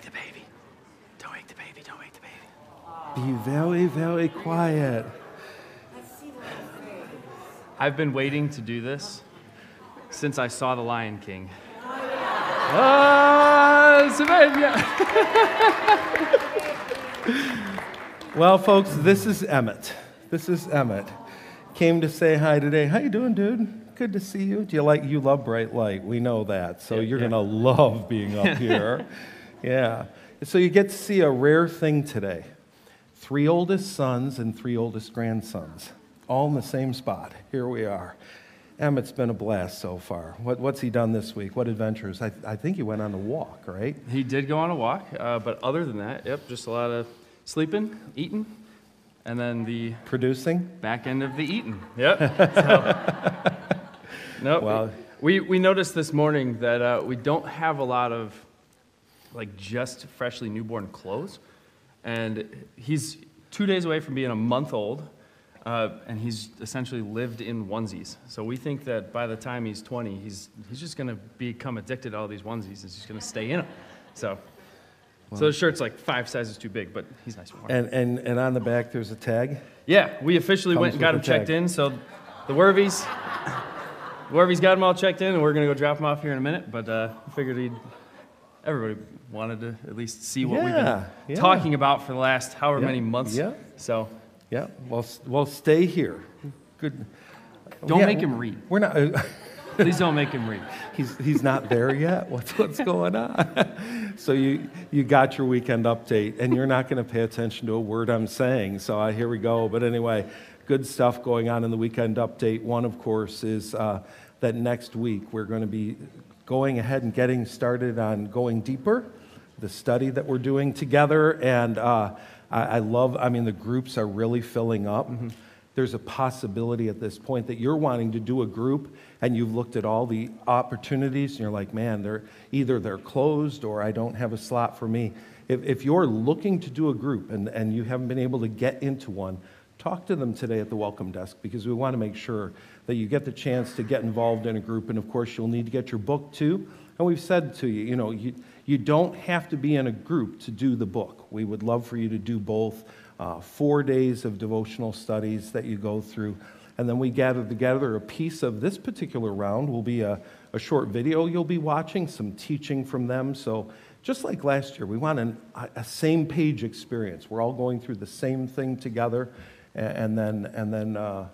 wake the baby. Don't wake the baby. Don't wake the baby. Be very, very quiet. I've been waiting to do this since I saw The Lion King. Ah, Savannah. Well, folks, this is Emmett. This is Emmett. Came to say hi today. How you doing, dude? Good to see you. Do you like you love bright light? We know that. So Yeah, you're yeah. gonna love being up here. yeah. So you get to see a rare thing today. Three oldest sons and three oldest grandsons, all in the same spot. Here we are. Emmett's been a blast so far. What, what's he done this week? What adventures? I, I think he went on a walk, right? He did go on a walk, uh, but other than that, yep, just a lot of sleeping, eating, and then the Producing? back end of the eating. Yep. So, nope. Well- we, we noticed this morning that uh, we don't have a lot of like just freshly newborn clothes, and he's two days away from being a month old, uh, and he's essentially lived in onesies. So we think that by the time he's 20, he's he's just gonna become addicted to all these onesies. and He's just gonna stay in them. So. so the shirt's like five sizes too big, but he's nice and warm. And, and, and on the back, there's a tag. Yeah, we officially Comes went and got him checked in. So the Wervies, Wervies got him all checked in, and we're gonna go drop him off here in a minute. But uh, I figured he'd, everybody wanted to at least see what we've been yeah. talking about for the last however Yeah, many months. yeah. So Yeah, well, well, stay here. Good. Don't Yeah, make him read. We're not. please don't make him read. he's he's not there yet. What's what's going on? so you you got your weekend update, and you're not going to pay attention to a word I'm saying. So uh, here we go. But anyway, good stuff going on in the weekend update. One, of course, is uh, that next week we're going to be going ahead and getting started on going deeper, the study that we're doing together, and uh, I, I love. I mean, the groups are really filling up there's a possibility at this point that you're wanting to do a group and you've looked at all the opportunities and you're like, man, they're either they're closed or I don't have a slot for me. If, if you're looking to do a group and, and you haven't been able to get into one, talk to them today at the welcome desk because we want to make sure that you get the chance to get involved in a group. And of course, you'll need to get your book too. And we've said to you, you know, you, you don't have to be in a group to do the book. We would love for you to do both uh, four days of devotional studies that you go through. And then we gather together a piece of this particular round will be a, a short video you'll be watching, some teaching from them. So just like last year, we want an, a, same page experience. We're all going through the same thing together a- and, then, and then uh,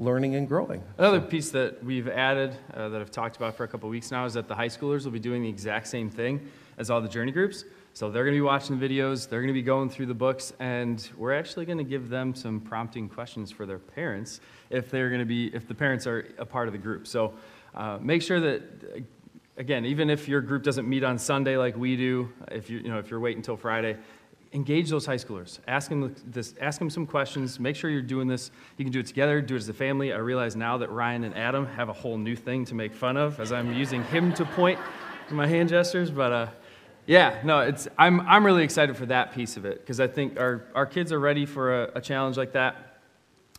learning and growing. Another piece that we've added uh, that I've talked about for a couple of weeks now is that the high schoolers will be doing the exact same thing as all the journey groups. So they're going to be watching the videos, they're going to be going through the books, and we're actually going to give them some prompting questions for their parents if they're going to be if the parents are a part of the group. So uh, make sure that. Again, even if your group doesn't meet on Sunday like we do, if you, you know if you're waiting until Friday, engage those high schoolers. Ask them this. Ask them some questions. Make sure you're doing this. You can do it together. Do it as a family. I realize now that Ryan and Adam have a whole new thing to make fun of, as I'm using him to point my hand gestures. But uh, yeah, no, it's. I'm I'm really excited for that piece of it because I think our our kids are ready for a, a challenge like that.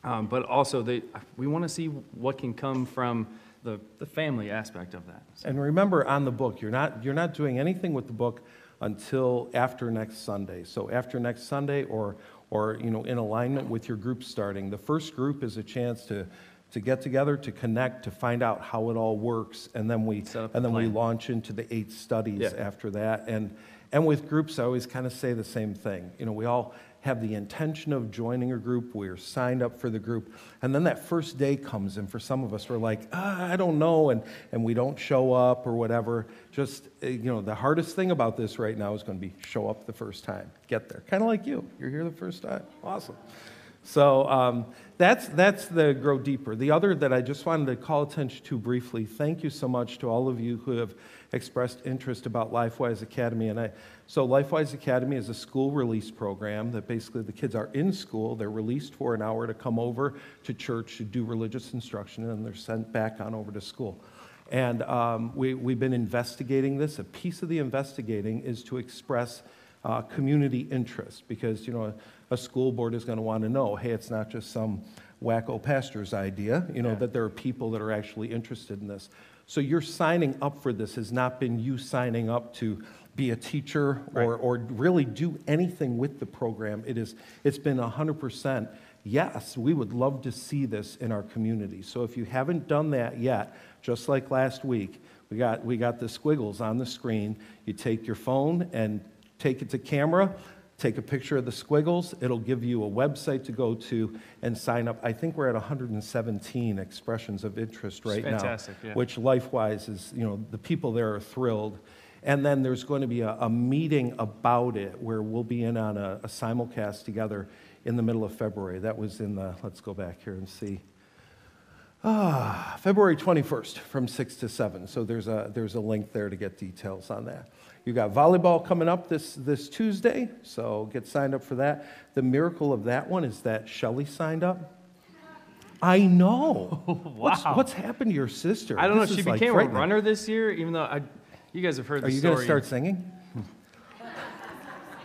Um, but also, they we want to see what can come from the the family aspect of that. So- And remember on the book, you're not, you're not doing anything with the book until after next Sunday. So after next Sunday or, or you know, in alignment with your group starting. The first group is a chance to, to get together, to connect, to find out how it all works. And then we, Set up and then we launch into the eight studies Yeah. after that. And, and with groups, I always kind of say the same thing. You know, we all have the intention of joining a group. We're signed up for the group. And then that first day comes, and for some of us, we're like, ah, I don't know, and, and we don't show up or whatever. Just, uh, you know, the hardest thing about this right now is going to be show up the first time, get there. Kind of like you. You're here the first time. Awesome. So um, that's, that's the Grow Deeper. The other that I just wanted to call attention to briefly, thank you so much to all of you who have expressed interest about LifeWise Academy. And I, so LifeWise Academy is a school release program that basically the kids are in school, they're released for an hour to come over to church to do religious instruction, and then they're sent back on over to school. And um, we, we've been investigating this. A piece of the investigating is to express uh, community interest because, you know, a, a school board is going to want to know, hey, it's not just some wacko pastor's idea, you know, Yeah. that there are people that are actually interested in this. So your signing up for this has not been you signing up to be a teacher or, or really do anything with the program, it is, it's been 100% yes, we would love to see this in our community. So if you haven't done that yet, just like last week, we got, we got the squiggles on the screen. You take your phone and take it to camera, take a picture of the squiggles. It'll give you a website to go to and sign up. I think we're at 117 expressions of interest right fantastic, now, yeah. which LifeWise is, you know, the people there are thrilled. And then there's going to be a, a meeting about it where we'll be in on a, a simulcast together in the middle of February. That was in the, let's go back here and see. Ah, February 21st from 6 to 7. So there's a, there's a link there to get details on that. You got volleyball coming up this, this Tuesday, so get signed up for that. The miracle of that one is that Shelly signed up. I know. What's, Wow. what's happened to your sister? I don't know This if she is, like, became a runner this year, even though I, you guys have heard the Are you going to start singing?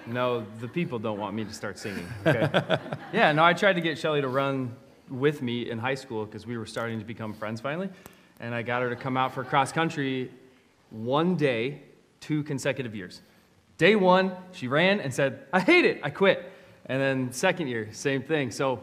No, the people don't want me to start singing. Okay. yeah, no, I tried to get Shelly to run with me in high school because we were starting to become friends finally. And I got her to come out for cross country one day, two consecutive years. Day one, she ran and said, I hate it, I quit. And then second year, same thing. So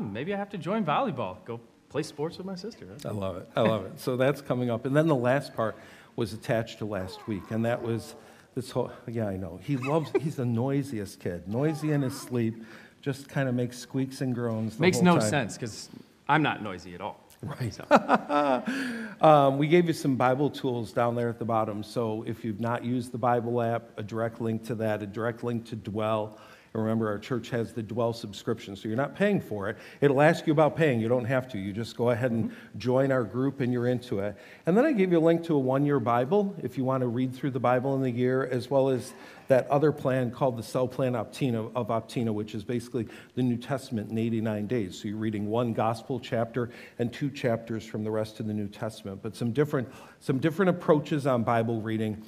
maybe I have to join volleyball, go play sports with my sister. I love it. I love it. So that's coming up. And then the last part was attached to last week, and that was this whole, yeah, I know. He loves, he's the noisiest kid, noisy in his sleep, just kind of makes squeaks and groans. The Makes no time. sense because I'm not noisy at all. Right. So, Um, we gave you some Bible tools down there at the bottom. So if you've not used the Bible app, a direct link to that, a direct link to Dwell. And remember, our church has the Dwell subscription, so you're not paying for it. It'll ask you about paying. You don't have to. You just go ahead and join our group and you're into it. And then I gave you a link to a one year Bible if you want to read through the Bible in the year, as well as that other plan called the Cell Plan Optina, of Optina, which is basically the New Testament in 89 days. So you're reading one gospel chapter and two chapters from the rest of the New Testament. But some different, some different approaches on Bible reading.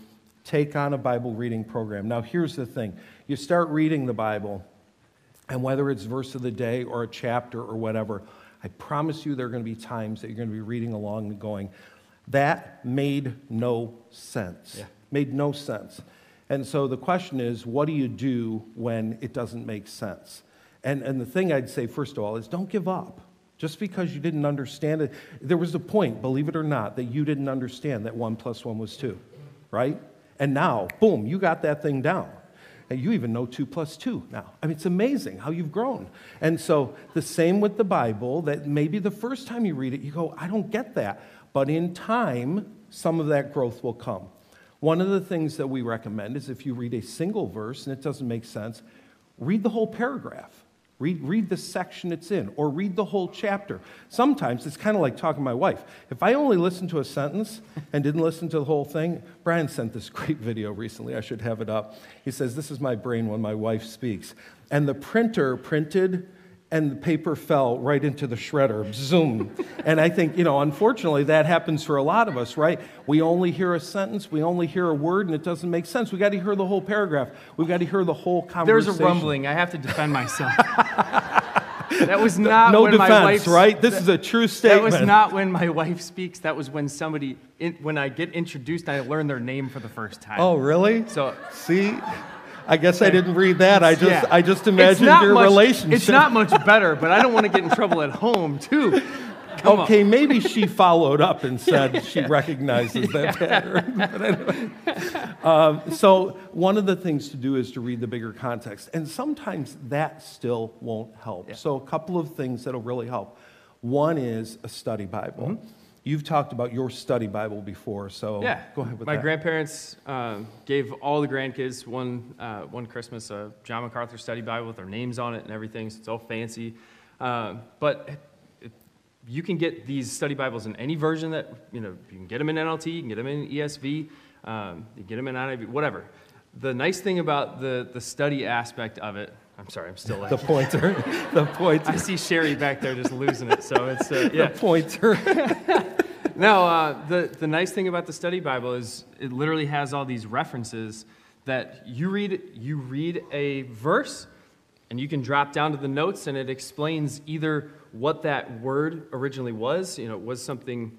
Take on a Bible reading program. Now, here's the thing you start reading the Bible, and whether it's verse of the day or a chapter or whatever, I promise you there are going to be times that you're going to be reading along and going, that made no sense. Yeah. Made no sense. And so the question is, what do you do when it doesn't make sense? And, and the thing I'd say, first of all, is don't give up. Just because you didn't understand it, there was a point, believe it or not, that you didn't understand that one plus one was two, right? And now, boom, you got that thing down. And you even know two plus two now. I mean, it's amazing how you've grown. And so, the same with the Bible, that maybe the first time you read it, you go, I don't get that. But in time, some of that growth will come. One of the things that we recommend is if you read a single verse and it doesn't make sense, read the whole paragraph. Read, read the section it's in, or read the whole chapter. Sometimes it's kind of like talking to my wife. If I only listened to a sentence and didn't listen to the whole thing, Brian sent this great video recently. I should have it up. He says, This is my brain when my wife speaks. And the printer printed, and the paper fell right into the shredder. Zoom. and I think, you know, unfortunately, that happens for a lot of us, right? We only hear a sentence, we only hear a word, and it doesn't make sense. We got to hear the whole paragraph. We've got to hear the whole conversation. There's a rumbling. I have to defend myself. that was not no when defense, my wife right? This is a true statement. That was not when my wife speaks. That was when somebody, in, when I get introduced, I learn their name for the first time. Oh, really? So See, I guess I didn't read that. I just, yeah. I just imagined your much- relationship. It's not much better, but I don't want to get in trouble at home too. Come on. okay, maybe she followed up and said she recognizes that pattern. But anyway. Um, so, one of the things to do is to read the bigger context. And sometimes that still won't help. So, a couple of things that'll really help. One is a study Bible. You've talked about your study Bible before, so Yeah. go ahead with My that. My grandparents uh, gave all the grandkids one, uh, one Christmas a John MacArthur study Bible with their names on it and everything, so it's all fancy. Uh, but it, you can get these study Bibles in any version that, you know, you can get them in NLT, you can get them in ESV, um, you can get them in NIV, whatever. The nice thing about the, the study aspect of it, I'm sorry, I'm still like, the pointer. the pointer. I see Sherry back there just losing it, so it's, uh, The yeah. pointer. No, uh, the, the nice thing about the study Bible is it literally has all these references that you read, you read a verse and you can drop down to the notes and it explains either what that word originally was, you know, was something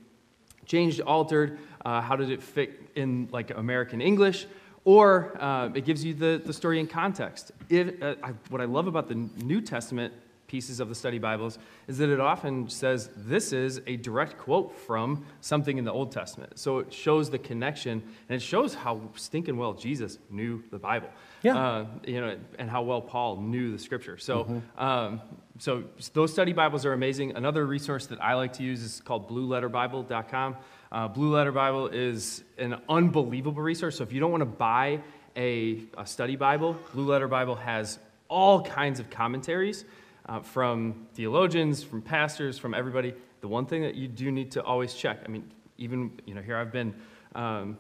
changed, altered, uh, how did it fit in like American English, Or uh, it gives you the, the story in context. If, uh, I, what I love about the New Testament pieces of the study Bibles is that it often says this is a direct quote from something in the Old Testament. So it shows the connection and it shows how stinking well Jesus knew the Bible. Yeah. Uh, you know, and how well Paul knew the scripture. So, um, so those study Bibles are amazing. Another resource that I like to use is called blueletterbible.com. Uh, Blue Letter Bible is an unbelievable resource. So if you don't want to buy a, a study Bible, Blue Letter Bible has all kinds of commentaries uh, from theologians, from pastors, from everybody. The one thing that you do need to always check, I mean, even, you know, here I've been um,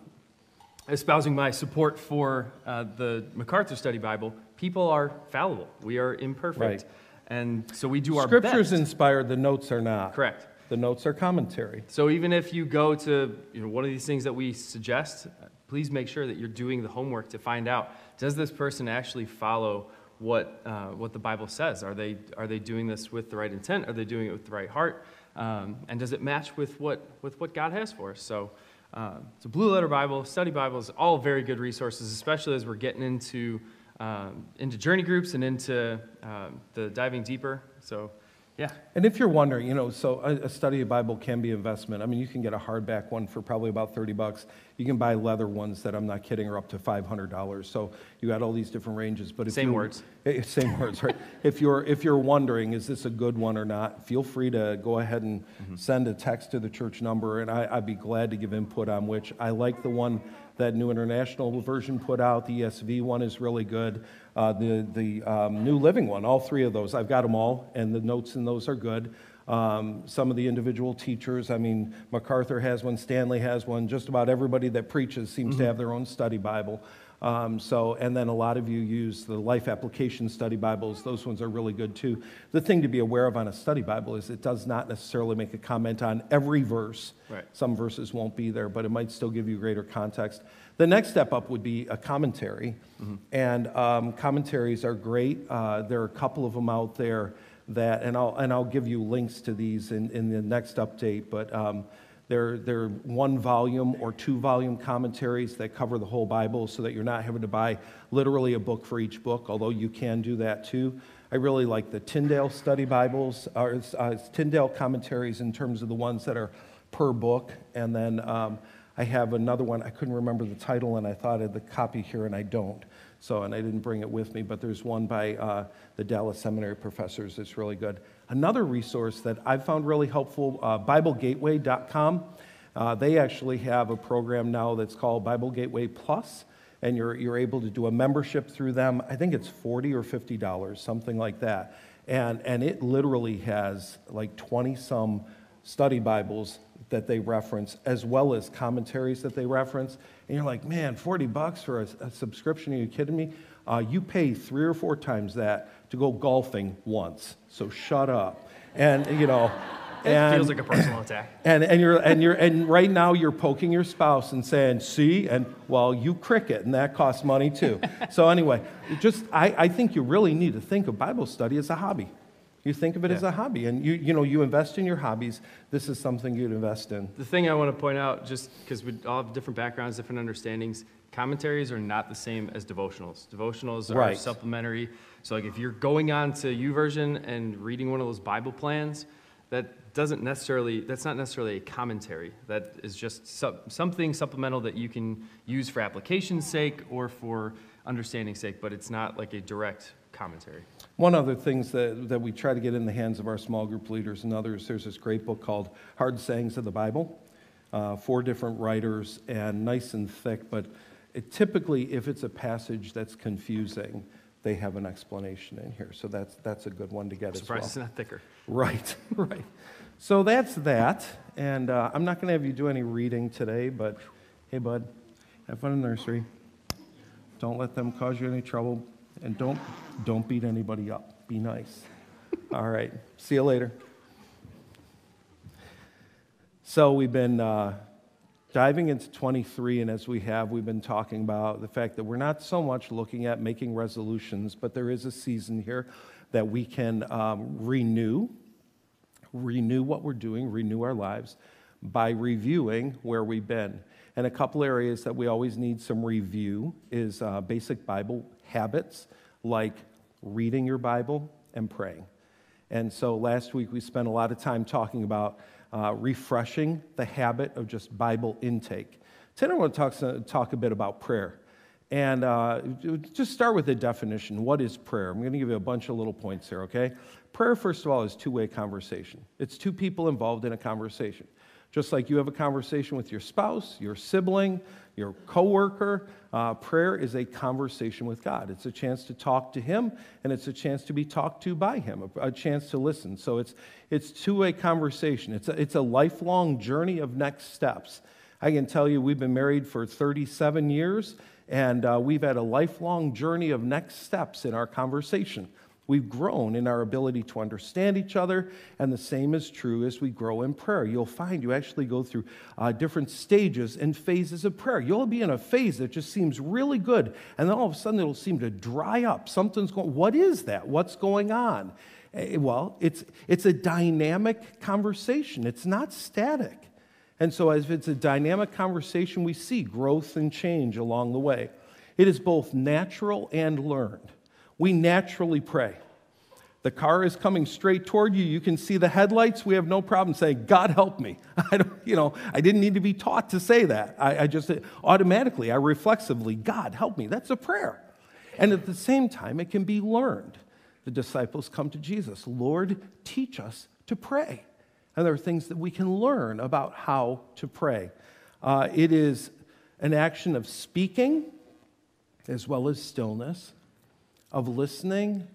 espousing my support for uh, the MacArthur Study Bible. People are fallible. We are imperfect. Right. And so we do our Scripture's best. inspired, the notes are not. Correct. The notes are commentary. So even if you go to you know, one of these things that we suggest, please make sure that you're doing the homework to find out does this person actually follow what, uh, what the Bible says? Are they, are they doing this with the right intent? Are they doing it with the right heart? Um, and does it match with what, with what God has for us? So, um, so Blue Letter Bible, Study Bibles, all very good resources, especially as we're getting into, um, into journey groups and into um, the diving deeper. So, yeah. And if you're wondering, you know, so a, a study of Bible can be investment. I mean, you can get a hardback one for probably about 30 bucks. You can buy leather ones that I'm not kidding are up to $500. So you got all these different ranges. But Same you- words. Eh, Same words, right? If you're if you're wondering, is this a good one or not? Feel free to go ahead and send a text to the church number, and I, I'd be glad to give input on which. I like the one that New International Version put out. The ESV one is really good. Uh, the the um, New Living one, all three of those, I've got them all, and the notes in those are good. Um, some of the individual teachers, I mean, MacArthur has one, Stanley has one. Just about everybody that preaches seems to have their own study Bible. Um, so, and then a lot of you use the Life Application Study Bibles. Those ones are really good too. The thing to be aware of on a study Bible is it does not necessarily make a comment on every verse. Right. Some verses won't be there, but it might still give you greater context. The next step up would be a commentary, and um, commentaries are great. Uh, there are a couple of them out there that, and I'll and I'll give you links to these in, in the next update, but. Um, they're, they're one volume or two volume commentaries that cover the whole Bible so that you're not having to buy literally a book for each book, although you can do that too. I really like the Tyndale study Bibles, or uh, Tyndale commentaries in terms of the ones that are per book. And then um, I have another one, I couldn't remember the title, and I thought I had the copy here, and I don't. So, and I didn't bring it with me, but there's one by uh, the Dallas Seminary professors that's really good. Another resource that I've found really helpful, uh, BibleGateway.com. Uh, they actually have a program now that's called Bible Gateway Plus, and you're, you're able to do a membership through them. I think it's 40 or $50, something like that. And, and it literally has like 20 some study Bibles that they reference, as well as commentaries that they reference. And you're like, man, 40 bucks for a, a subscription? Are you kidding me? Uh, you pay three or four times that to go golfing once. So shut up. And, you know, It feels like a personal attack. and, and you're and you're and right now you're poking your spouse and saying, see, and well, you cricket, and that costs money too. so anyway, just I, I think you really need to think of Bible study as a hobby. You think of it as a hobby, and you you know you invest in your hobbies. This is something you'd invest in. The thing I want to point out, just because we all have different backgrounds, different understandings, commentaries are not the same as devotionals. Devotionals are Right. supplementary. So, like, if you're going on to YouVersion and reading one of those Bible plans, that doesn't necessarily, that's not necessarily a commentary. That is just sup- something supplemental that you can use for application's sake or for understanding's sake, but it's not like a direct commentary. One other things that, that we try to get in the hands of our small group leaders and others, there's this great book called Hard Sayings of the Bible, uh, four different writers, and nice and thick, but it typically, if it's a passage that's confusing, they have an explanation in here. So that's, that's a good one to get as well. It's not thicker. Right, right. So that's that. And uh, I'm not going to have you do any reading today, but hey, bud, have fun in nursery. Don't let them cause you any trouble, and don't don't beat anybody up. Be nice. All right. See you later. So we've been uh, diving into 23, and as we have, we've been talking about the fact that we're not so much looking at making resolutions, but there is a season here that we can um, renew, renew what we're doing, renew our lives by reviewing where we've been. And a couple areas that we always need some review is uh, basic Bible habits like reading your Bible and praying. And so last week we spent a lot of time talking about uh, refreshing the habit of just Bible intake. Today I want to talk, talk a bit about prayer. And uh, just start with the definition. What is prayer? I'm going to give you a bunch of little points here, okay? Prayer, first of all, is two way conversation. It's two people involved in a conversation. Just like you have a conversation with your spouse, your sibling, your coworker, uh, prayer is a conversation with God. It's a chance to talk to Him, and it's a chance to be talked to by Him, a, a chance to listen. So it's it's two-way conversation. It's a, it's a lifelong journey of next steps. I can tell you, we've been married for 37 years, and uh, we've had a lifelong journey of next steps in our conversation. We've grown in our ability to understand each other, and the same is true as we grow in prayer. You'll find you actually go through uh, different stages and phases of prayer. You'll be in a phase that just seems really good, and then all of a sudden it'll seem to dry up. Something's going, what is that? What's going on? Eh, well, it's, it's a dynamic conversation, it's not static. And so, as it's a dynamic conversation, we see growth and change along the way. It is both natural and learned we naturally pray. The car is coming straight toward you. You can see the headlights. We have no problem saying, God help me. I don't, you know, I didn't need to be taught to say that. I, I just automatically, I reflexively, God help me. That's a prayer. And at the same time, it can be learned. The disciples come to Jesus, Lord, teach us to pray. And there are things that we can learn about how to pray. Uh, it is an action of speaking as well as stillness of listening,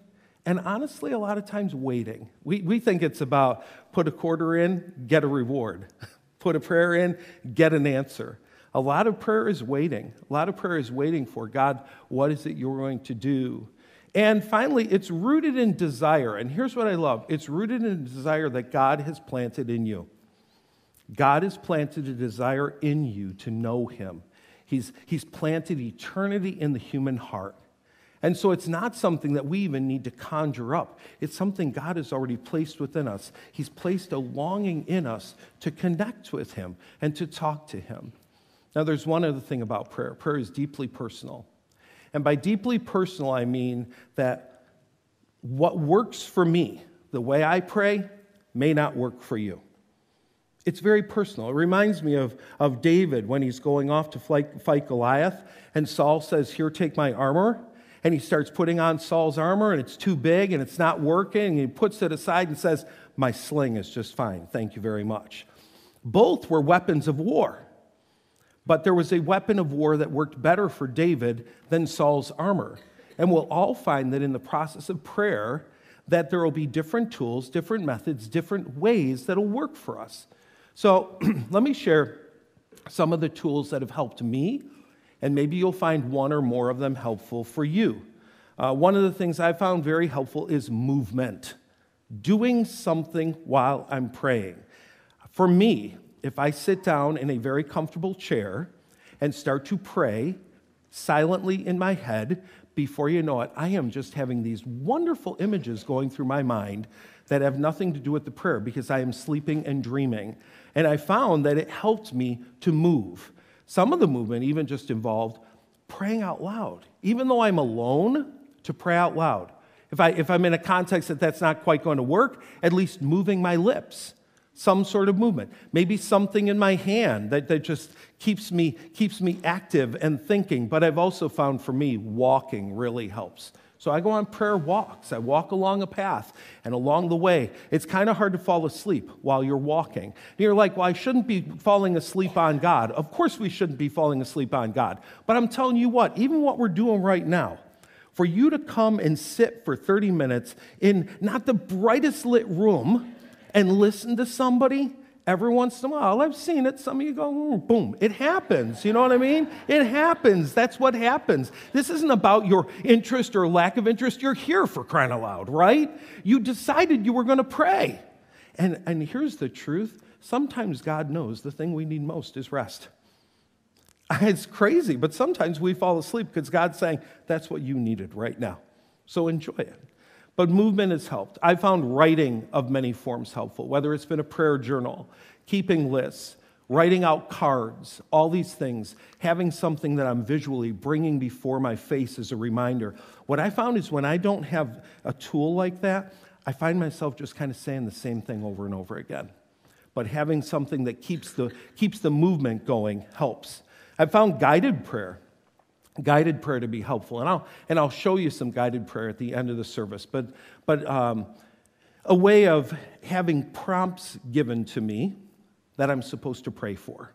and honestly, a lot of times waiting. We, we think it's about put a quarter in, get a reward, put a prayer in, get an answer. A lot of prayer is waiting. A lot of prayer is waiting for God, what is it you're going to do? And finally, it's rooted in desire. And here's what I love it's rooted in desire that God has planted in you. God has planted a desire in you to know Him. He's, he's planted eternity in the human heart. And so it's not something that we even need to conjure up. It's something God has already placed within us. He's placed a longing in us to connect with Him and to talk to Him. Now, there's one other thing about prayer prayer is deeply personal. And by deeply personal, I mean that what works for me, the way I pray, may not work for you. It's very personal. It reminds me of, of David when he's going off to fight, fight Goliath, and Saul says, Here, take my armor and he starts putting on Saul's armor and it's too big and it's not working. And he puts it aside and says, My sling is just fine. Thank you very much. Both were weapons of war. But there was a weapon of war that worked better for David than Saul's armor. And we'll all find that in the process of prayer, that there will be different tools, different methods, different ways that'll work for us. So let me share some of the tools that have helped me and maybe you'll find one or more of them helpful for you. Uh, one of the things I found very helpful is movement, doing something while I'm praying. For me, if I sit down in a very comfortable chair and start to pray silently in my head, before you know it, I am just having these wonderful images going through my mind that have nothing to do with the prayer because I am sleeping and dreaming. And I found that it helped me to move. Some of the movement even just involved praying out loud, even though I'm alone, to pray out loud. If, I, if I'm in a context that that's not quite going to work, at least moving my lips, some sort of movement. Maybe something in my hand that, that just keeps me, keeps me active and thinking. But I've also found for me, walking really helps. So I go on prayer walks. I walk along a path, and along the way, it's kind of hard to fall asleep while you're walking. And you're like, well, I shouldn't be falling asleep on God. Of course, we shouldn't be falling asleep on God. But I'm telling you what, even what we're doing right now, for you to come and sit for 30 minutes in not the brightest lit room and listen to somebody, every once in a while. I've seen it. Some of you go, mm, boom. It happens. You know what I mean? It happens. That's what happens. This isn't about your interest or lack of interest. You're here for crying out loud, right? You decided you were going to pray. And, and here's the truth sometimes God knows the thing we need most is rest. It's crazy, but sometimes we fall asleep because God's saying, that's what you needed right now. So enjoy it. But movement has helped. I found writing of many forms helpful, whether it's been a prayer journal, keeping lists, writing out cards, all these things, having something that I'm visually bringing before my face as a reminder. What I found is when I don't have a tool like that, I find myself just kind of saying the same thing over and over again. But having something that keeps the, keeps the movement going helps. I found guided prayer, guided prayer to be helpful. And I'll, and I'll show you some guided prayer at the end of the service. But, but um, a way of having prompts given to me that I'm supposed to pray for.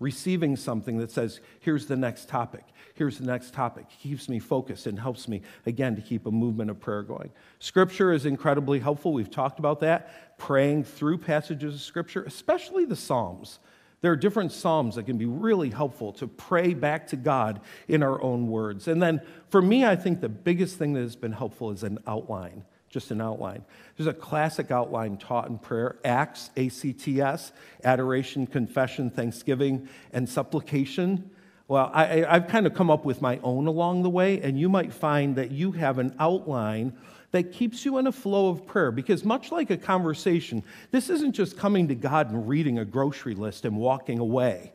Receiving something that says, here's the next topic, here's the next topic, keeps me focused and helps me, again, to keep a movement of prayer going. Scripture is incredibly helpful. We've talked about that. Praying through passages of Scripture, especially the Psalms. There are different Psalms that can be really helpful to pray back to God in our own words. And then for me, I think the biggest thing that has been helpful is an outline just an outline. There's a classic outline taught in prayer Acts, A C T S, adoration, confession, thanksgiving, and supplication. Well, I, have kind of come up with my own along the way, and you might find that you have an outline that keeps you in a flow of prayer. Because, much like a conversation, this isn't just coming to God and reading a grocery list and walking away.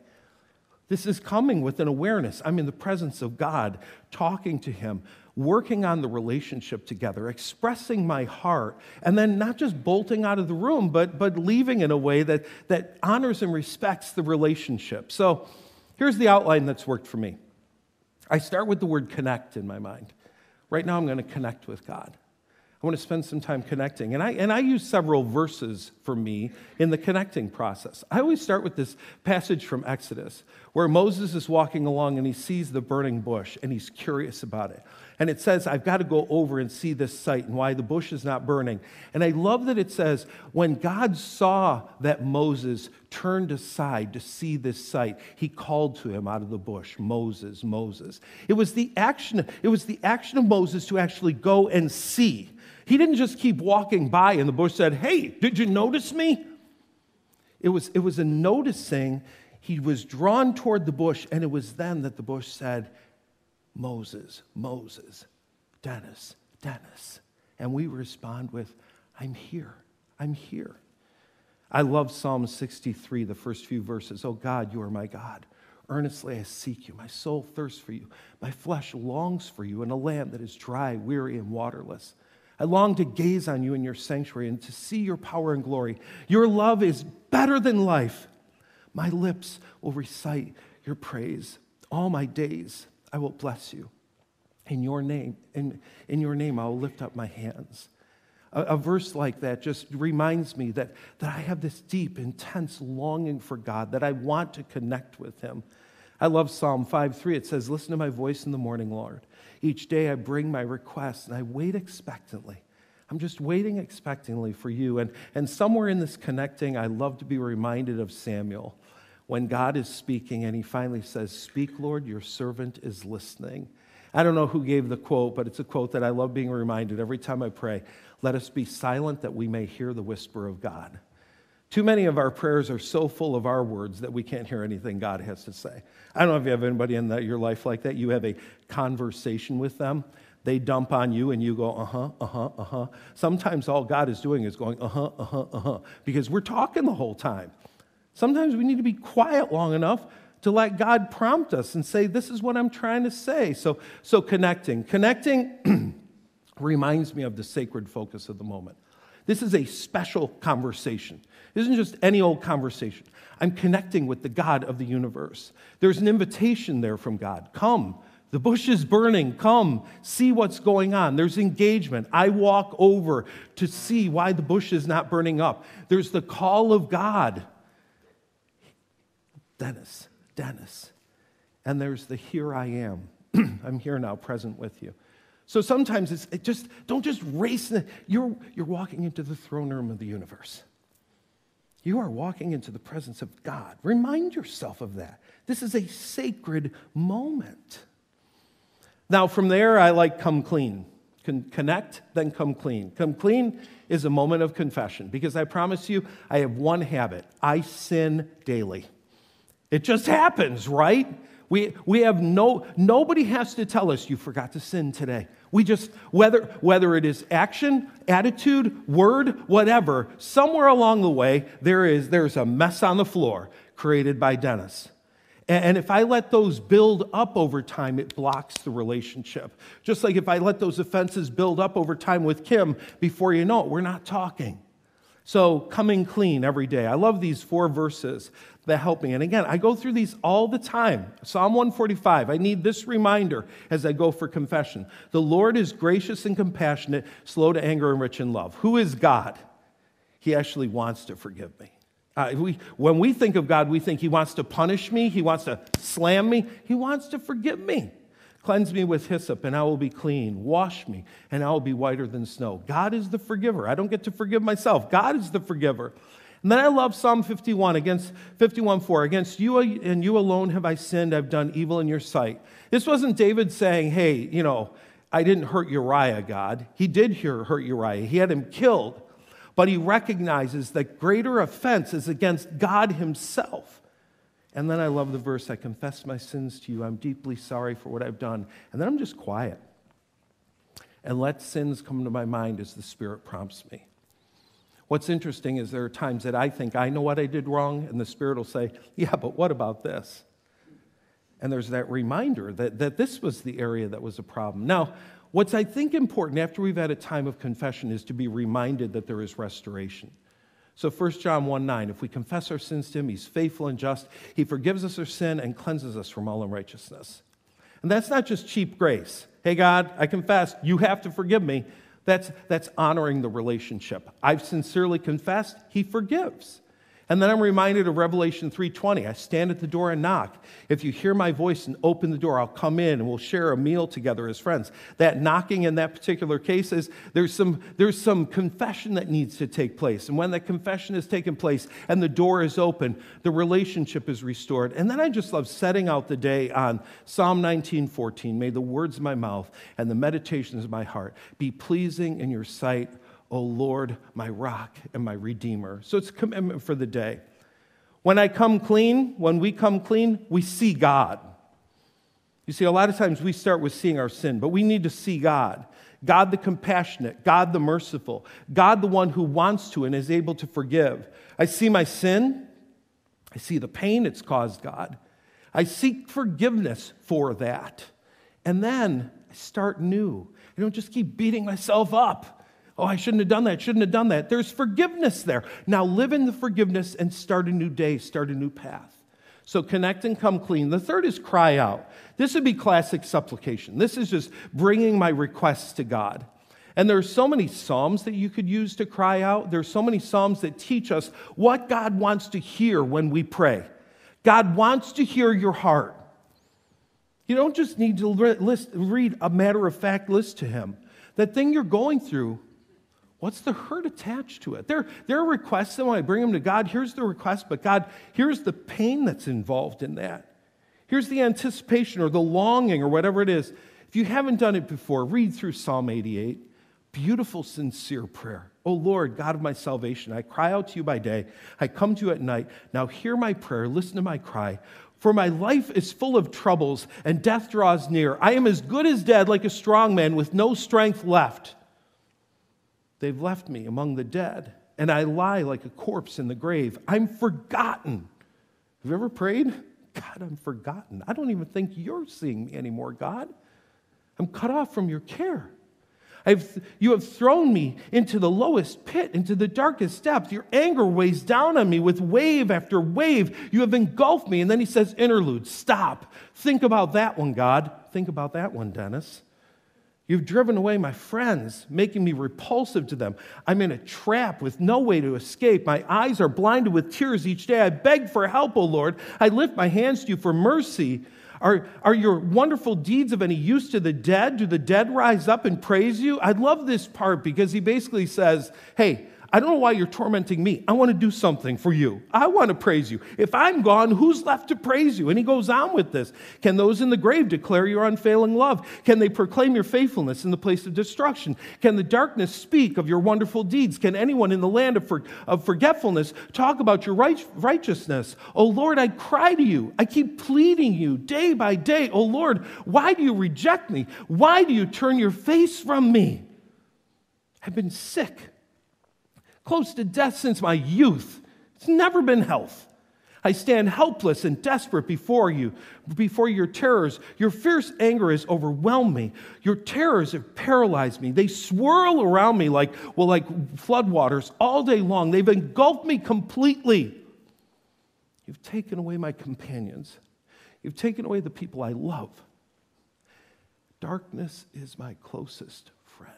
This is coming with an awareness. I'm in the presence of God, talking to Him, working on the relationship together, expressing my heart, and then not just bolting out of the room, but, but leaving in a way that, that honors and respects the relationship. So here's the outline that's worked for me. I start with the word connect in my mind. Right now, I'm going to connect with God. I want to spend some time connecting. And I, and I use several verses for me in the connecting process. I always start with this passage from Exodus where Moses is walking along and he sees the burning bush and he's curious about it. And it says, I've got to go over and see this sight and why the bush is not burning. And I love that it says, when God saw that Moses turned aside to see this sight, he called to him out of the bush, Moses, Moses. It was the action, it was the action of Moses to actually go and see. He didn't just keep walking by and the bush said, Hey, did you notice me? It was, it was a noticing. He was drawn toward the bush, and it was then that the bush said, Moses, Moses, Dennis, Dennis. And we respond with, I'm here, I'm here. I love Psalm 63, the first few verses. Oh God, you are my God. Earnestly I seek you. My soul thirsts for you. My flesh longs for you in a land that is dry, weary, and waterless. I long to gaze on you in your sanctuary and to see your power and glory. Your love is better than life. My lips will recite your praise all my days. I will bless you. In your name, in, in your name, I will lift up my hands. A, a, verse like that just reminds me that, that I have this deep, intense longing for God, that I want to connect with Him. I love Psalm 5 3. It says, Listen to my voice in the morning, Lord. Each day I bring my requests and I wait expectantly. I'm just waiting expectantly for you. And, and somewhere in this connecting, I love to be reminded of Samuel when God is speaking and he finally says, Speak, Lord, your servant is listening. I don't know who gave the quote, but it's a quote that I love being reminded every time I pray. Let us be silent that we may hear the whisper of God. Too many of our prayers are so full of our words that we can't hear anything God has to say. I don't know if you have anybody in your life like that. You have a conversation with them. They dump on you and you go, uh huh, uh huh, uh huh. Sometimes all God is doing is going, uh huh, uh huh, uh huh, because we're talking the whole time. Sometimes we need to be quiet long enough to let God prompt us and say, This is what I'm trying to say. So, so connecting. Connecting reminds me of the sacred focus of the moment. This is a special conversation. This isn't just any old conversation. I'm connecting with the God of the universe. There's an invitation there from God. Come, the bush is burning. Come, see what's going on. There's engagement. I walk over to see why the bush is not burning up. There's the call of God. Dennis, Dennis. And there's the here I am. I'm here now, present with you. So sometimes it's it just, don't just race. You're, you're walking into the throne room of the universe. You are walking into the presence of God. Remind yourself of that. This is a sacred moment. Now, from there, I like come clean. Con- connect, then come clean. Come clean is a moment of confession because I promise you, I have one habit I sin daily. It just happens, right? We, we have no, nobody has to tell us you forgot to sin today. We just, whether, whether it is action, attitude, word, whatever, somewhere along the way, there is, there's a mess on the floor. created by Dennis. And if I let those build up over time, it blocks the relationship. Just like if I let those offenses build up over time with Kim, before you know it, we're not talking. So, coming clean every day. I love these four verses that help me. And again, I go through these all the time. Psalm 145, I need this reminder as I go for confession. The Lord is gracious and compassionate, slow to anger, and rich in love. Who is God? He actually wants to forgive me. Uh, we, when we think of God, we think He wants to punish me, He wants to slam me, He wants to forgive me. Cleanse me with hyssop, and I will be clean. Wash me, and I will be whiter than snow. God is the forgiver. I don't get to forgive myself. God is the forgiver. And then I love Psalm 51 against 51:4. Against you and you alone have I sinned. I've done evil in your sight. This wasn't David saying, "Hey, you know, I didn't hurt Uriah, God." He did hurt Uriah. He had him killed but he recognizes that greater offense is against God himself. And then I love the verse I confess my sins to you. I'm deeply sorry for what I've done. And then I'm just quiet and let sins come to my mind as the Spirit prompts me. What's interesting is there are times that I think I know what I did wrong, and the Spirit will say, Yeah, but what about this? And there's that reminder that, that this was the area that was a problem. Now, What's, I think, important after we've had a time of confession is to be reminded that there is restoration. So 1 John 1 9, if we confess our sins to him, he's faithful and just. He forgives us our sin and cleanses us from all unrighteousness. And that's not just cheap grace. Hey, God, I confess, you have to forgive me. That's, that's honoring the relationship. I've sincerely confessed, he forgives. And then I'm reminded of Revelation 3:20. I stand at the door and knock. If you hear my voice and open the door, I'll come in and we'll share a meal together as friends. That knocking in that particular case is there's some, there's some confession that needs to take place. And when that confession has taken place and the door is open, the relationship is restored. And then I just love setting out the day on Psalm 19:14. May the words of my mouth and the meditations of my heart be pleasing in your sight, O Lord, my rock and my redeemer. So it's a commitment for the day. When I come clean, when we come clean, we see God. You see, a lot of times we start with seeing our sin, but we need to see God. God the compassionate, God the merciful, God the one who wants to and is able to forgive. I see my sin, I see the pain it's caused God. I seek forgiveness for that. And then I start new. I don't just keep beating myself up. Oh, I shouldn't have done that, shouldn't have done that. There's forgiveness there. Now live in the forgiveness and start a new day, start a new path. So connect and come clean. The third is cry out. This would be classic supplication. This is just bringing my requests to God. And there are so many Psalms that you could use to cry out. There are so many Psalms that teach us what God wants to hear when we pray. God wants to hear your heart. You don't just need to list, read a matter of fact list to Him. That thing you're going through, What's the hurt attached to it? There, there are requests, and when I bring them to God, here's the request, but God, here's the pain that's involved in that. Here's the anticipation or the longing or whatever it is. If you haven't done it before, read through Psalm 88. Beautiful, sincere prayer. Oh Lord, God of my salvation, I cry out to you by day, I come to you at night. Now hear my prayer, listen to my cry. For my life is full of troubles, and death draws near. I am as good as dead, like a strong man with no strength left. They've left me among the dead, and I lie like a corpse in the grave. I'm forgotten. Have you ever prayed? God, I'm forgotten. I don't even think you're seeing me anymore, God. I'm cut off from your care. I've, you have thrown me into the lowest pit, into the darkest depth. Your anger weighs down on me with wave after wave. You have engulfed me. And then he says, interlude, stop. Think about that one, God. Think about that one, Dennis. You've driven away my friends, making me repulsive to them. I'm in a trap with no way to escape. My eyes are blinded with tears each day. I beg for help, O Lord. I lift my hands to you for mercy. Are, are your wonderful deeds of any use to the dead? Do the dead rise up and praise you? I love this part because he basically says, Hey, I don't know why you're tormenting me. I want to do something for you. I want to praise you. If I'm gone, who's left to praise you? And he goes on with this. Can those in the grave declare your unfailing love? Can they proclaim your faithfulness in the place of destruction? Can the darkness speak of your wonderful deeds? Can anyone in the land of, for, of forgetfulness talk about your right, righteousness? Oh Lord, I cry to you. I keep pleading you day by day. Oh Lord, why do you reject me? Why do you turn your face from me? I've been sick close to death since my youth. It's never been health. I stand helpless and desperate before you, before your terrors. Your fierce anger has overwhelmed me. Your terrors have paralyzed me. They swirl around me like, well, like floodwaters all day long. They've engulfed me completely. You've taken away my companions. You've taken away the people I love. Darkness is my closest friend.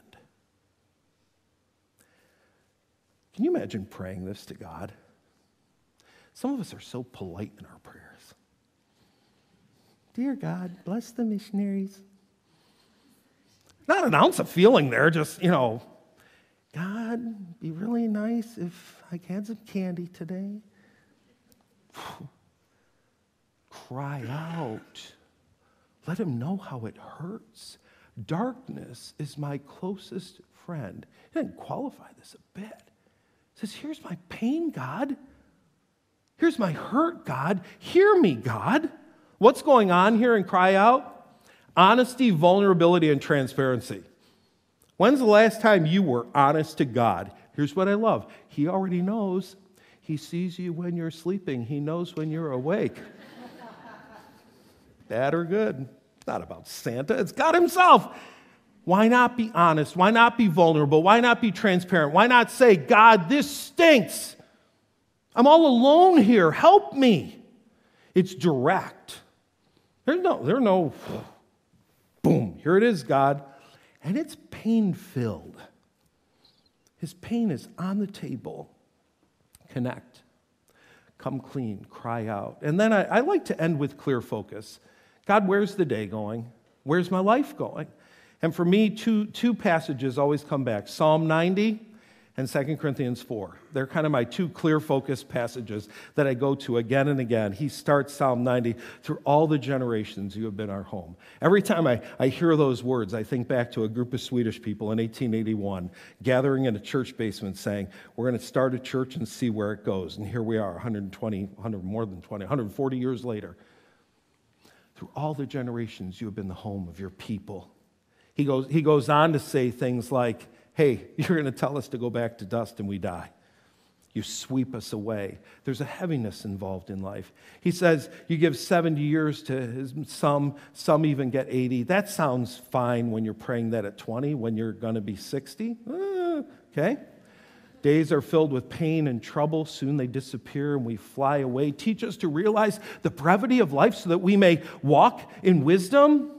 Can you imagine praying this to God? Some of us are so polite in our prayers. Dear God, bless the missionaries. Not an ounce of feeling there, just, you know, God, be really nice if I had some candy today. Cry out. Let him know how it hurts. Darkness is my closest friend. He didn't qualify this a bit. Says, Here's my pain, God. Here's my hurt, God. Hear me, God. What's going on here and cry out? Honesty, vulnerability, and transparency. When's the last time you were honest to God? Here's what I love He already knows. He sees you when you're sleeping, He knows when you're awake. Bad or good. It's not about Santa, it's God Himself. Why not be honest? Why not be vulnerable? Why not be transparent? Why not say, God, this stinks? I'm all alone here. Help me. It's direct. There's no, there's no, boom, here it is, God. And it's pain filled. His pain is on the table. Connect, come clean, cry out. And then I, I like to end with clear focus God, where's the day going? Where's my life going? And for me, two, two passages always come back Psalm 90 and 2 Corinthians 4. They're kind of my two clear focus passages that I go to again and again. He starts Psalm 90 through all the generations you have been our home. Every time I, I hear those words, I think back to a group of Swedish people in 1881 gathering in a church basement saying, We're going to start a church and see where it goes. And here we are, 120, 100, more than 20, 140 years later. Through all the generations, you have been the home of your people. He goes, he goes on to say things like, hey, you're going to tell us to go back to dust and we die. You sweep us away. There's a heaviness involved in life. He says you give 70 years to some, some even get 80. That sounds fine when you're praying that at 20, when you're going to be 60. Uh, okay? Days are filled with pain and trouble. Soon they disappear and we fly away. Teach us to realize the brevity of life so that we may walk in wisdom.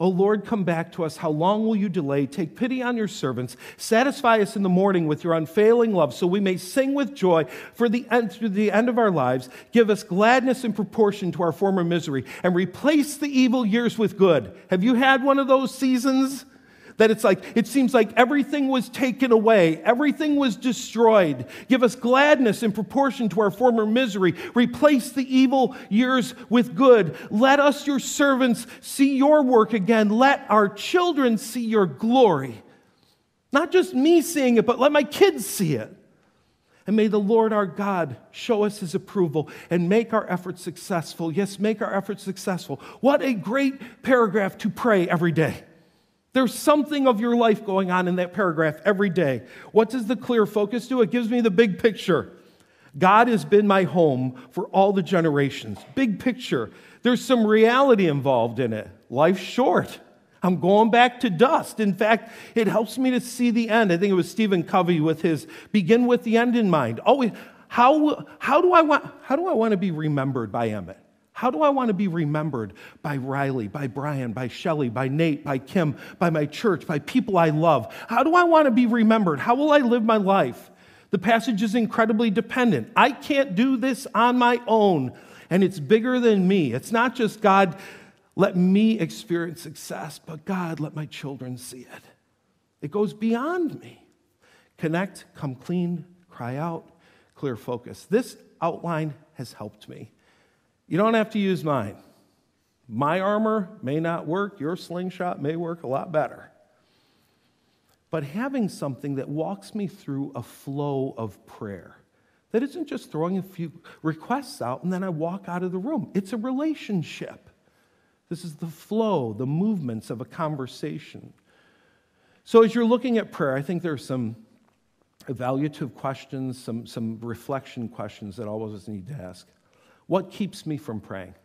O Lord, come back to us. How long will you delay? Take pity on your servants. Satisfy us in the morning with your unfailing love, so we may sing with joy for the end, through the end of our lives. Give us gladness in proportion to our former misery, and replace the evil years with good. Have you had one of those seasons? That it's like, it seems like everything was taken away, everything was destroyed. Give us gladness in proportion to our former misery. Replace the evil years with good. Let us, your servants, see your work again. Let our children see your glory. Not just me seeing it, but let my kids see it. And may the Lord our God show us his approval and make our efforts successful. Yes, make our efforts successful. What a great paragraph to pray every day. There's something of your life going on in that paragraph every day. What does the clear focus do? It gives me the big picture. God has been my home for all the generations. Big picture. There's some reality involved in it. Life's short. I'm going back to dust. In fact, it helps me to see the end. I think it was Stephen Covey with his begin with the end in mind. Always, how, how, do I want, how do I want to be remembered by Emmett? How do I want to be remembered by Riley, by Brian, by Shelly, by Nate, by Kim, by my church, by people I love? How do I want to be remembered? How will I live my life? The passage is incredibly dependent. I can't do this on my own, and it's bigger than me. It's not just God, let me experience success, but God, let my children see it. It goes beyond me. Connect, come clean, cry out, clear focus. This outline has helped me. You don't have to use mine. My armor may not work, your slingshot may work a lot better. But having something that walks me through a flow of prayer, that isn't just throwing a few requests out and then I walk out of the room. It's a relationship. This is the flow, the movements of a conversation. So, as you're looking at prayer, I think there are some evaluative questions, some, some reflection questions that all of us need to ask. What keeps me from praying?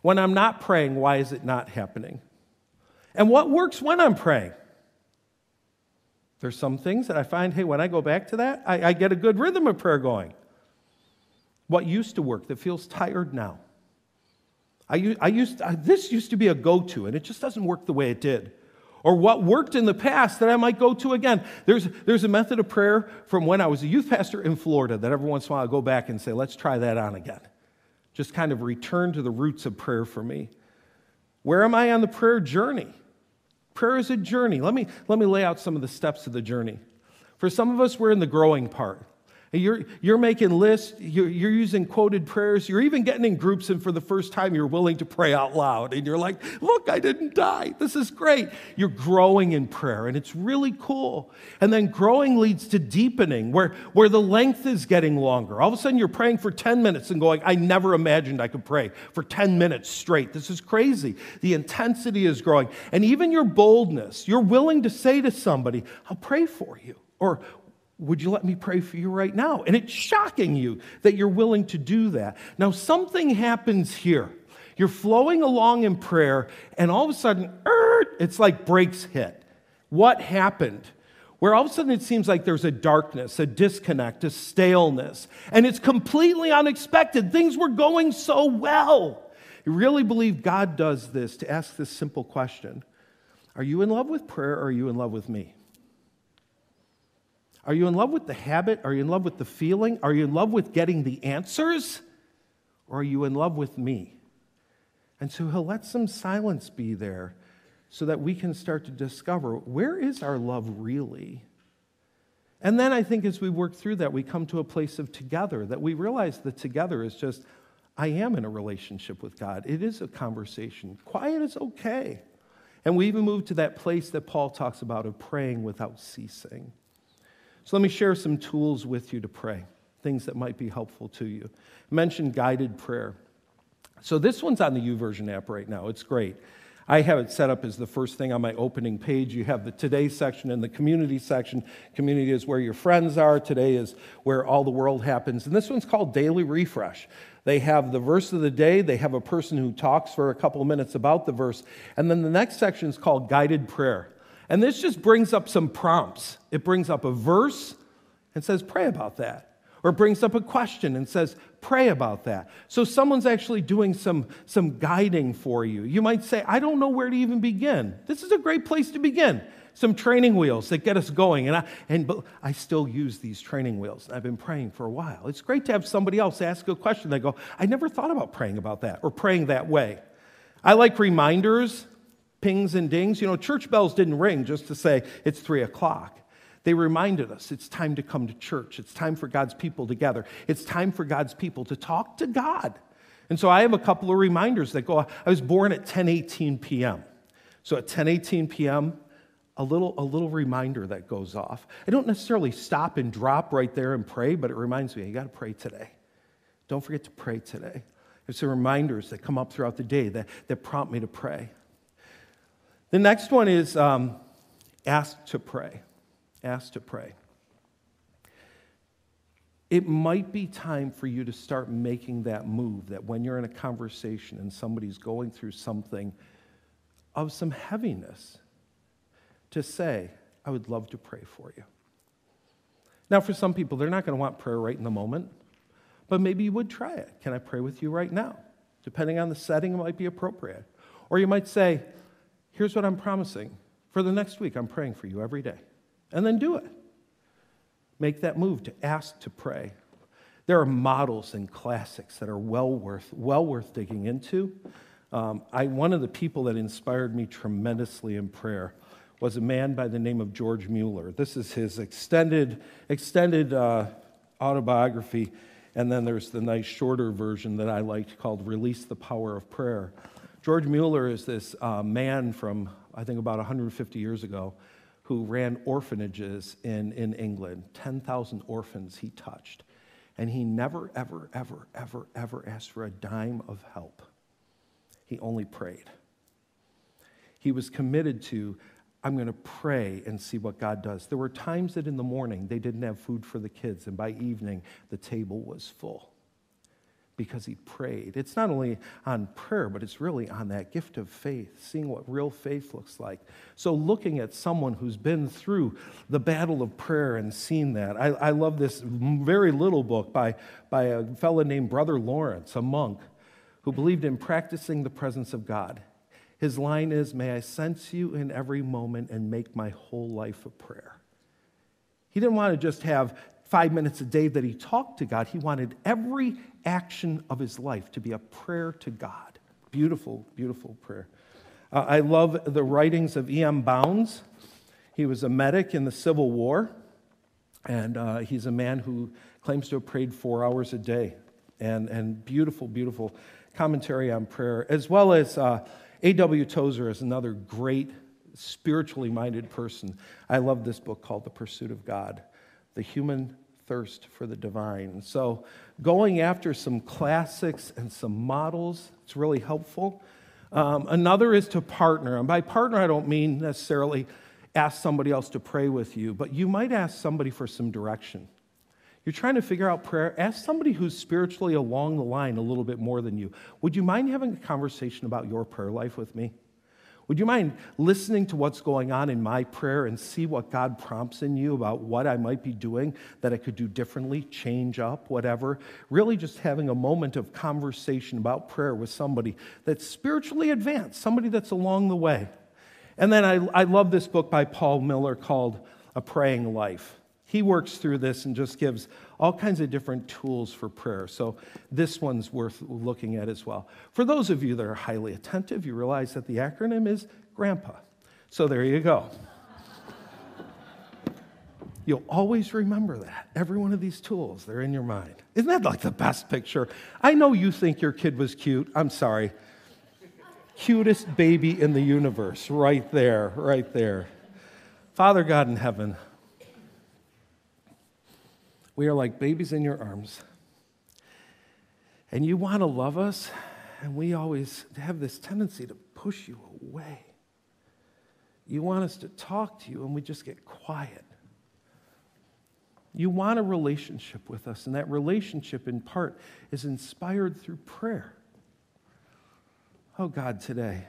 When I'm not praying, why is it not happening? And what works when I'm praying? There's some things that I find, hey, when I go back to that, I, I get a good rhythm of prayer going. What used to work that feels tired now? I, I used, I, this used to be a go to, and it just doesn't work the way it did. Or what worked in the past that I might go to again. There's, there's a method of prayer from when I was a youth pastor in Florida that every once in a while I go back and say, let's try that on again. Just kind of return to the roots of prayer for me. Where am I on the prayer journey? Prayer is a journey. Let me, let me lay out some of the steps of the journey. For some of us, we're in the growing part. You're, you're making lists, you're, you're, using quoted prayers, you're even getting in groups, and for the first time, you're willing to pray out loud. And you're like, Look, I didn't die. This is great. You're growing in prayer, and it's really cool. And then growing leads to deepening, where, where the length is getting longer. All of a sudden, you're praying for 10 minutes and going, I never imagined I could pray for 10 minutes straight. This is crazy. The intensity is growing. And even your boldness, you're willing to say to somebody, I'll pray for you. Or, would you let me pray for you right now? And it's shocking you that you're willing to do that. Now, something happens here. You're flowing along in prayer, and all of a sudden, it's like brakes hit. What happened? Where all of a sudden it seems like there's a darkness, a disconnect, a staleness, and it's completely unexpected. Things were going so well. You really believe God does this to ask this simple question Are you in love with prayer or are you in love with me? Are you in love with the habit? Are you in love with the feeling? Are you in love with getting the answers? Or are you in love with me? And so he'll let some silence be there so that we can start to discover where is our love really? And then I think as we work through that, we come to a place of together, that we realize that together is just, I am in a relationship with God. It is a conversation. Quiet is okay. And we even move to that place that Paul talks about of praying without ceasing. So let me share some tools with you to pray, things that might be helpful to you. I mentioned guided prayer. So this one's on the YouVersion app right now. It's great. I have it set up as the first thing on my opening page. You have the today section and the community section. Community is where your friends are. Today is where all the world happens. And this one's called Daily Refresh. They have the verse of the day, they have a person who talks for a couple minutes about the verse. And then the next section is called Guided Prayer. And this just brings up some prompts. It brings up a verse and says, pray about that. Or it brings up a question and says, pray about that. So someone's actually doing some, some guiding for you. You might say, I don't know where to even begin. This is a great place to begin. Some training wheels that get us going. And I, and I still use these training wheels. I've been praying for a while. It's great to have somebody else ask a question. They go, I never thought about praying about that or praying that way. I like reminders pings and dings. You know, church bells didn't ring just to say it's three o'clock. They reminded us it's time to come to church. It's time for God's people together. It's time for God's people to talk to God. And so I have a couple of reminders that go, I was born at 10:18 p.m. So at 10:18 p.m., a little, a little reminder that goes off. I don't necessarily stop and drop right there and pray, but it reminds me, you got to pray today. Don't forget to pray today. There's some reminders that come up throughout the day that, that prompt me to pray. The next one is um, ask to pray. Ask to pray. It might be time for you to start making that move that when you're in a conversation and somebody's going through something of some heaviness, to say, I would love to pray for you. Now, for some people, they're not going to want prayer right in the moment, but maybe you would try it. Can I pray with you right now? Depending on the setting, it might be appropriate. Or you might say, Here's what I'm promising. For the next week, I'm praying for you every day. And then do it. Make that move to ask to pray. There are models and classics that are well worth, well worth digging into. Um, I, one of the people that inspired me tremendously in prayer was a man by the name of George Mueller. This is his extended, extended uh, autobiography, and then there's the nice shorter version that I liked called Release the Power of Prayer. George Mueller is this uh, man from, I think, about 150 years ago who ran orphanages in, in England. 10,000 orphans he touched. And he never, ever, ever, ever, ever asked for a dime of help. He only prayed. He was committed to, I'm going to pray and see what God does. There were times that in the morning they didn't have food for the kids, and by evening the table was full because he prayed. It's not only on prayer, but it's really on that gift of faith, seeing what real faith looks like. So, looking at someone who's been through the battle of prayer and seen that. I, I love this very little book by, by a fellow named Brother Lawrence, a monk who believed in practicing the presence of God. His line is, May I sense you in every moment and make my whole life a prayer. He didn't want to just have five minutes a day that he talked to God. He wanted every action of his life to be a prayer to God. Beautiful, beautiful prayer. Uh, I love the writings of E.M. Bounds. He was a medic in the Civil War, and uh, he's a man who claims to have prayed four hours a day. And, and beautiful, beautiful commentary on prayer, as well as uh, A.W. Tozer is another great spiritually minded person. I love this book called The Pursuit of God The Human thirst for the divine. So, going after some classics and some models, it's really helpful. Um, another is to partner. And by partner, I don't mean necessarily ask somebody else to pray with you, but you might ask somebody for some direction. You're trying to figure out prayer, ask somebody who's spiritually along the line a little bit more than you. Would you mind having a conversation about your prayer life with me? Would you mind listening to what's going on in my prayer and see what God prompts in you about what I might be doing that I could do differently, change up, whatever? Really just having a moment of conversation about prayer with somebody that's spiritually advanced, somebody that's along the way. And then I, I love this book by Paul Miller called A Praying Life. He works through this and just gives all kinds of different tools for prayer. So this one's worth looking at as well. For those of you that are highly attentive, you realize that the acronym is GRANDPA. So there you go. You'll always remember that. Every one of these tools, they're in your mind. Isn't that like the best picture? I know you think your kid was cute. I'm sorry. Cutest baby in the universe, right there, right there. Father God in heaven, we are like babies in your arms. And you want to love us, and we always have this tendency to push you away. You want us to talk to you, and we just get quiet. You want a relationship with us, and that relationship, in part, is inspired through prayer. Oh, God, today,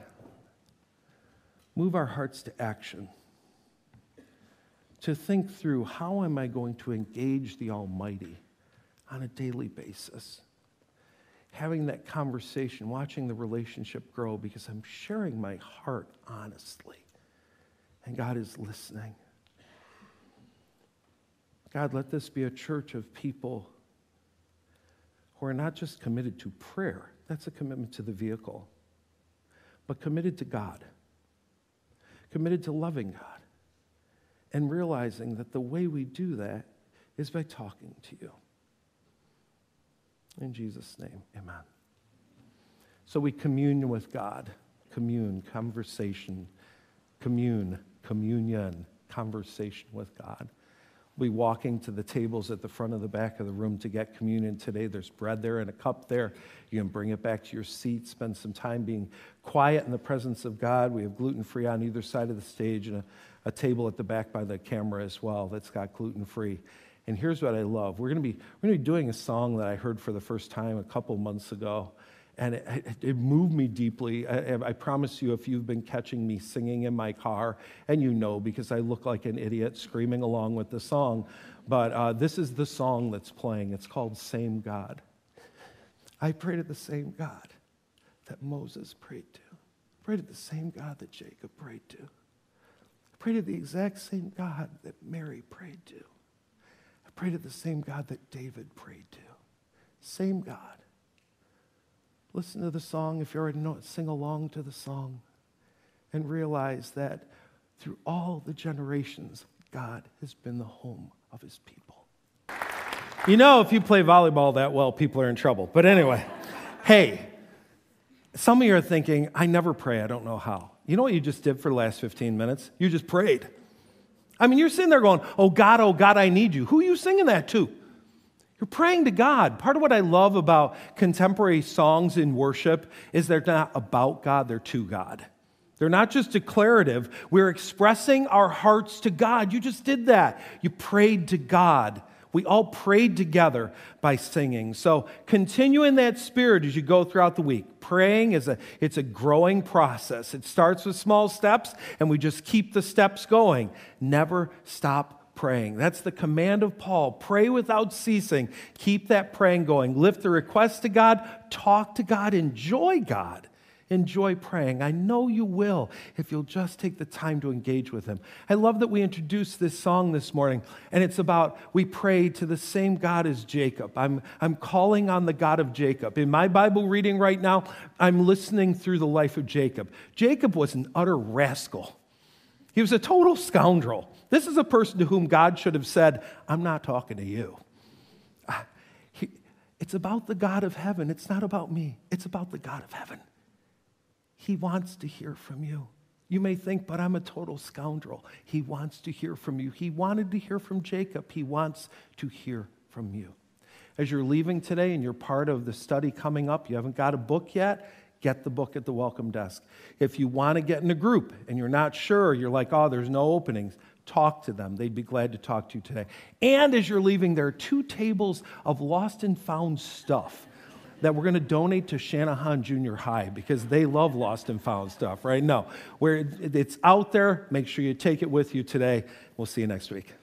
move our hearts to action to think through how am I going to engage the Almighty on a daily basis. Having that conversation, watching the relationship grow because I'm sharing my heart honestly. And God is listening. God, let this be a church of people who are not just committed to prayer, that's a commitment to the vehicle, but committed to God, committed to loving God and realizing that the way we do that is by talking to you. In Jesus' name, amen. So we commune with God. Commune, conversation, commune, communion, conversation with God. We'll walking to the tables at the front of the back of the room to get communion today. There's bread there and a cup there. You can bring it back to your seat, spend some time being quiet in the presence of God. We have gluten free on either side of the stage and a a table at the back by the camera as well that's got gluten free. And here's what I love. We're going to be we're going to be doing a song that I heard for the first time a couple months ago, and it, it, moved me deeply. I, I, promise you, if you've been catching me singing in my car, and you know because I look like an idiot screaming along with the song, but uh, this is the song that's playing. It's called "Same God." I pray to the same God that Moses prayed to. Pray to the same God that Jacob prayed to pray to the exact same God that Mary prayed to. I pray to the same God that David prayed to. Same God. Listen to the song if you already know it, sing along to the song and realize that through all the generations, God has been the home of his people. You know, if you play volleyball that well, people are in trouble. But anyway, hey, some of you are thinking, I never pray, I don't know how. You know what you just did for the last 15 minutes? You just prayed. I mean, you're sitting there going, Oh God, oh God, I need you. Who are you singing that to? You're praying to God. Part of what I love about contemporary songs in worship is they're not about God, they're to God. They're not just declarative. We're expressing our hearts to God. You just did that. You prayed to God We all prayed together by singing. So continue in that spirit as you go throughout the week. Praying is a it's a growing process. It starts with small steps and we just keep the steps going. Never stop praying. That's the command of Paul. Pray without ceasing. Keep that praying going. Lift the request to God, talk to God, enjoy God enjoy praying. I know you will if you'll just take the time to engage with Him. I love that we introduced this song this morning, and it's about we pray to the same God as Jacob. I'm, I'm calling on the God of Jacob. In my Bible reading right now, I'm listening through the life of Jacob. Jacob was an utter rascal, he was a total scoundrel. This is a person to whom God should have said, I'm not talking to you. Ah, it's about the God of heaven. It's not about me. It's about the God of heaven. He wants to hear from you. You may think, but I'm a total scoundrel. He wants to hear from you. He wanted to hear from Jacob. He wants to hear from you. As you're leaving today and you're part of the study coming up, you haven't got a book yet, get the book at the welcome desk. If you want to get in a group and you're not sure, you're like, oh, there's no openings, talk to them. They'd be glad to talk to you today. And as you're leaving, there are two tables of lost and found stuff that we're going to donate to Shanahan Junior High because they love lost and found stuff, right? No, where it's out there, make sure you take it with you today. We'll see you next week.